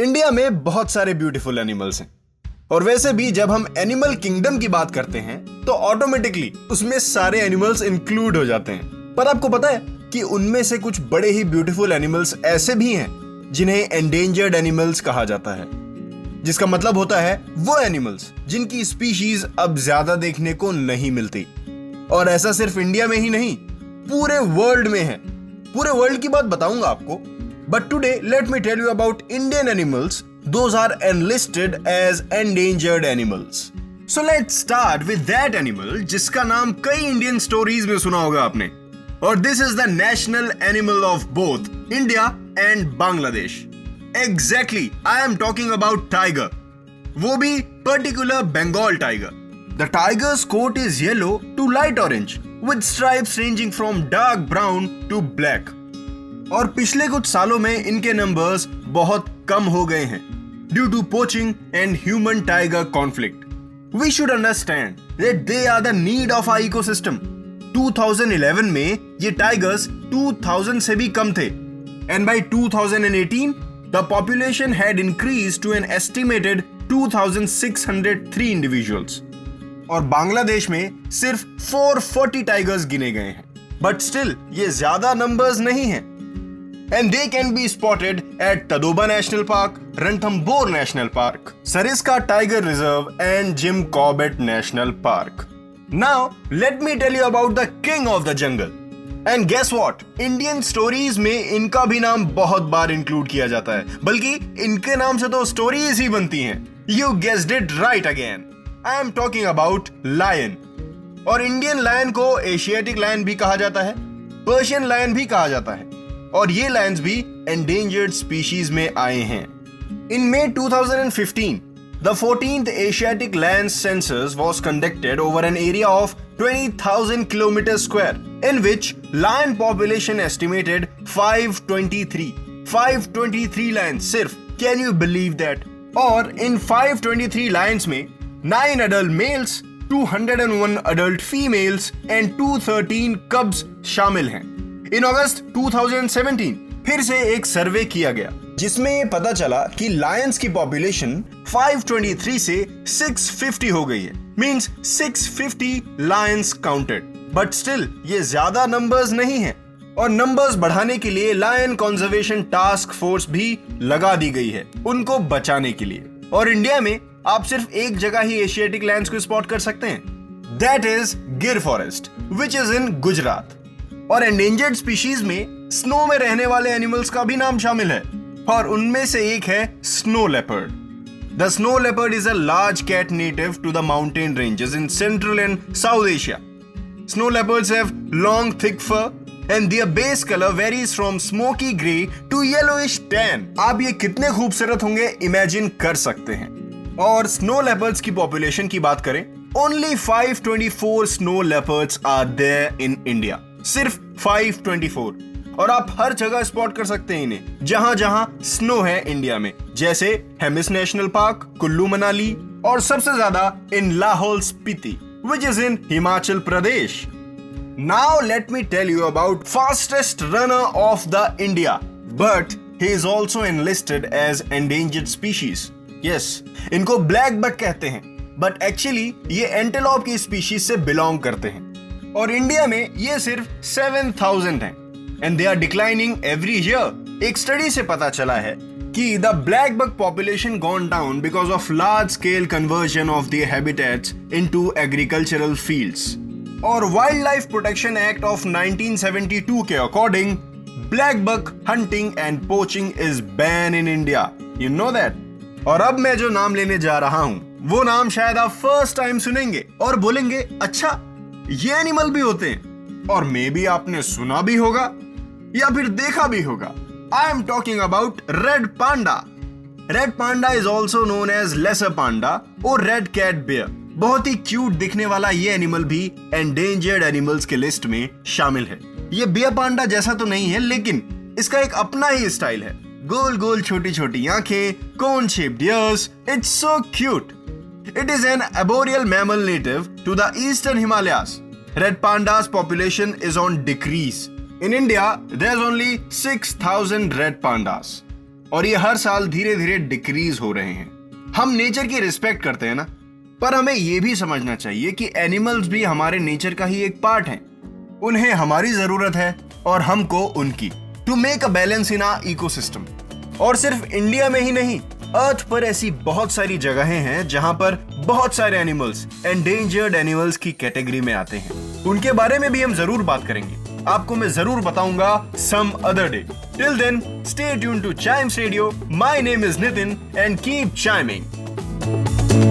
India में बहुत सारे ब्यूटीफुल एनिमल्स हैं। और वैसे भी जब हम एनिमल किंगडम की बात करते हैं तो ऑटोमेटिकली उसमें सारे एनिमल्स इंक्लूड हो जाते हैं। पर आपको पता है कि उनमें से कुछ बड़े ही ब्यूटीफुल एनिमल्स ऐसे भी हैं, जिन्हें एंडेंजर्ड एनिमल्स कहा जाता है। जिसका मतलब होता है वो एनिमल्स जिनकी स्पीशीज अब ज़्यादा देखने को नहीं मिलती। और ऐसा सिर्फ़ इंडिया में ही नहीं, पूरे वर्ल्ड में है। पूरे वर्ल्ड की बात बताऊँगा आपको but today let me tell you about Indian animals those are enlisted as endangered animals so let start with that animal जिसका नाम कई इंडियन स्टोरीज में सुना होगा आपने। और this is the national animal of both India and Bangladesh exactly I am talking about tiger वो भी particular Bengal tiger the tiger's coat is yellow to light orange with stripes ranging from dark brown to black और पिछले कुछ सालों में इनके numbers बहुत कम हो गए हैं due to poaching and human tiger conflict we should understand that they are the need of our ecosystem 2011 में ये टाइगर्स 2000 से भी कम थे and by 2018 the population had increase to an estimated 2603 individuals और बांग्लादेश में सिर्फ़ 440 टाइगर्स गिने गए हैं बट स्टिल ये ज़्यादा नंबर्स नहीं हैं। And they can be spotted at Tadoba national park Ranthambore national park Sariska tiger reserve and Jim Corbett national park now let me tell you about the king of the jungle and guess what Indian stories में इनका भी नाम बहुत बार include किया जाता है। बल्कि इनके नाम से तो स्टोरीज ही बनती हैं। You guessed it right again I am talking about lion और इंडियन लायन को एशियाटिक लायन भी कहा जाता है। पर्शियन लायन भी कहा जाता है। और ये लायंस भी एंडेंजर्ड स्पीशीज में आए हैं इन मे 2015 The 14th Asiatic Lion Census was conducted over an area of 20,000 km square, in which lion population estimated 523. 523 lions सिर्फ़ can you believe that? और इन 523 lions में 9 adult males, 201 adult females and 213 cubs शामिल हैं इन अगस्त 2017 फिर से एक सर्वे किया गया, जिसमें ये पता चला कि लायंस की पॉपुलेशन 523 से 650 हो गई है। Means 650 lions counted but still ये ज़्यादा नंबर्स नहीं है। और नंबर्स बढ़ाने के लिए लायन कंजर्वेशन टास्क फोर्स भी लगा दी गई है, उनको बचाने के लिए। और इंडिया में आप सिर्फ़ एक जगह ही एशियाटिक लैंड को स्पॉट कर सकते हैं। That is Gir forest which is in Gujarat और एंडेंजर्ड स्पीशीज में स्नो में रहने वाले एनिमल्स का भी नाम शामिल है। और उनमें से एक है snow leopard the snow leopard is a large cat native to the mountain ranges in central and south Asia snow leopards have long, thick fur and their base color varies from smoky gray to yellowish tan. आप ये कितने खूबसूरत होंगे imagine कर सकते हैं। और snow leopards की पॉपुलेशन की बात करें only 524 snow leopards are there in India सिर्फ़ 524 और आप हर जगह स्पॉट कर सकते हैं इन्हें, जहाँ जहाँ स्नो है इंडिया में। जैसे हेमिस नेशनल पार्क कुल्लू मनाली, और सबसे ज़्यादा in Lahaul Spiti which is in Himachal Pradesh. Now let me tell you about fastest runner of the India but he is also enlisted as endangered species yes इनको black buck कहते हैं but actually ये एंटेलॉप की species से belong करते हैं। और India में ये सिर्फ़ 7000 हैं। And they are declining every year एक स्टडी से पता चला है कि the black buck population gone down because of large scale conversion of the habitats into agricultural fields और wild life protection act of 1972 के according black buck hunting and poaching is ban in India you know that और अब मैं जो नाम लेने जा रहा हूँ, वो नाम शायद आप फ़र्स्ट टाइम सुनेंगे और बोलेंगे अच्छा ये एनिमल भी होते हैं। और मे भी आपने सुना भी होगा, या फिर देखा भी होगा। I am talking about red panda red panda is also known as lesser panda और रेड कैट बेयर बहुत ही क्यूट दिखने वाला ये एनिमल भी एंडेंजर्ड एनिमल्स के लिस्ट में शामिल है। ये बियर पांडा जैसा तो नहीं है, लेकिन इसका एक अपना ही स्टाइल है। गोल गोल छोटी छोटी आँखें cone shaped ears it's so cute It is an arboreal mammal native to the eastern Himalayas. Red panda's population is on decrease. In India, there's only 6000 red pandas. और ये हर साल धीरे धीरे डिक्रीज हो रहे हैं हम नेचर की रिस्पेक्ट करते हैं ना पर हमें यह भी समझना चाहिए कि एनिमल्स भी हमारे नेचर का ही एक पार्ट है उन्हें हमारी ज़रूरत है और हमको उनकी to make a balance in uh ecosystem और सिर्फ़ इंडिया में ही नहीं अर्थ पर ऐसी बहुत सारी जगहें हैं जहाँ पर बहुत सारे एनिमल्स एंडेंजर्ड एनिमल्स की कैटेगरी में आते हैं। उनके बारे में भी हम ज़रूर बात करेंगे। आपको मैं ज़रूर बताऊँगा some other day till then stay tune to Chimes radio my name is Nitin and keep chiming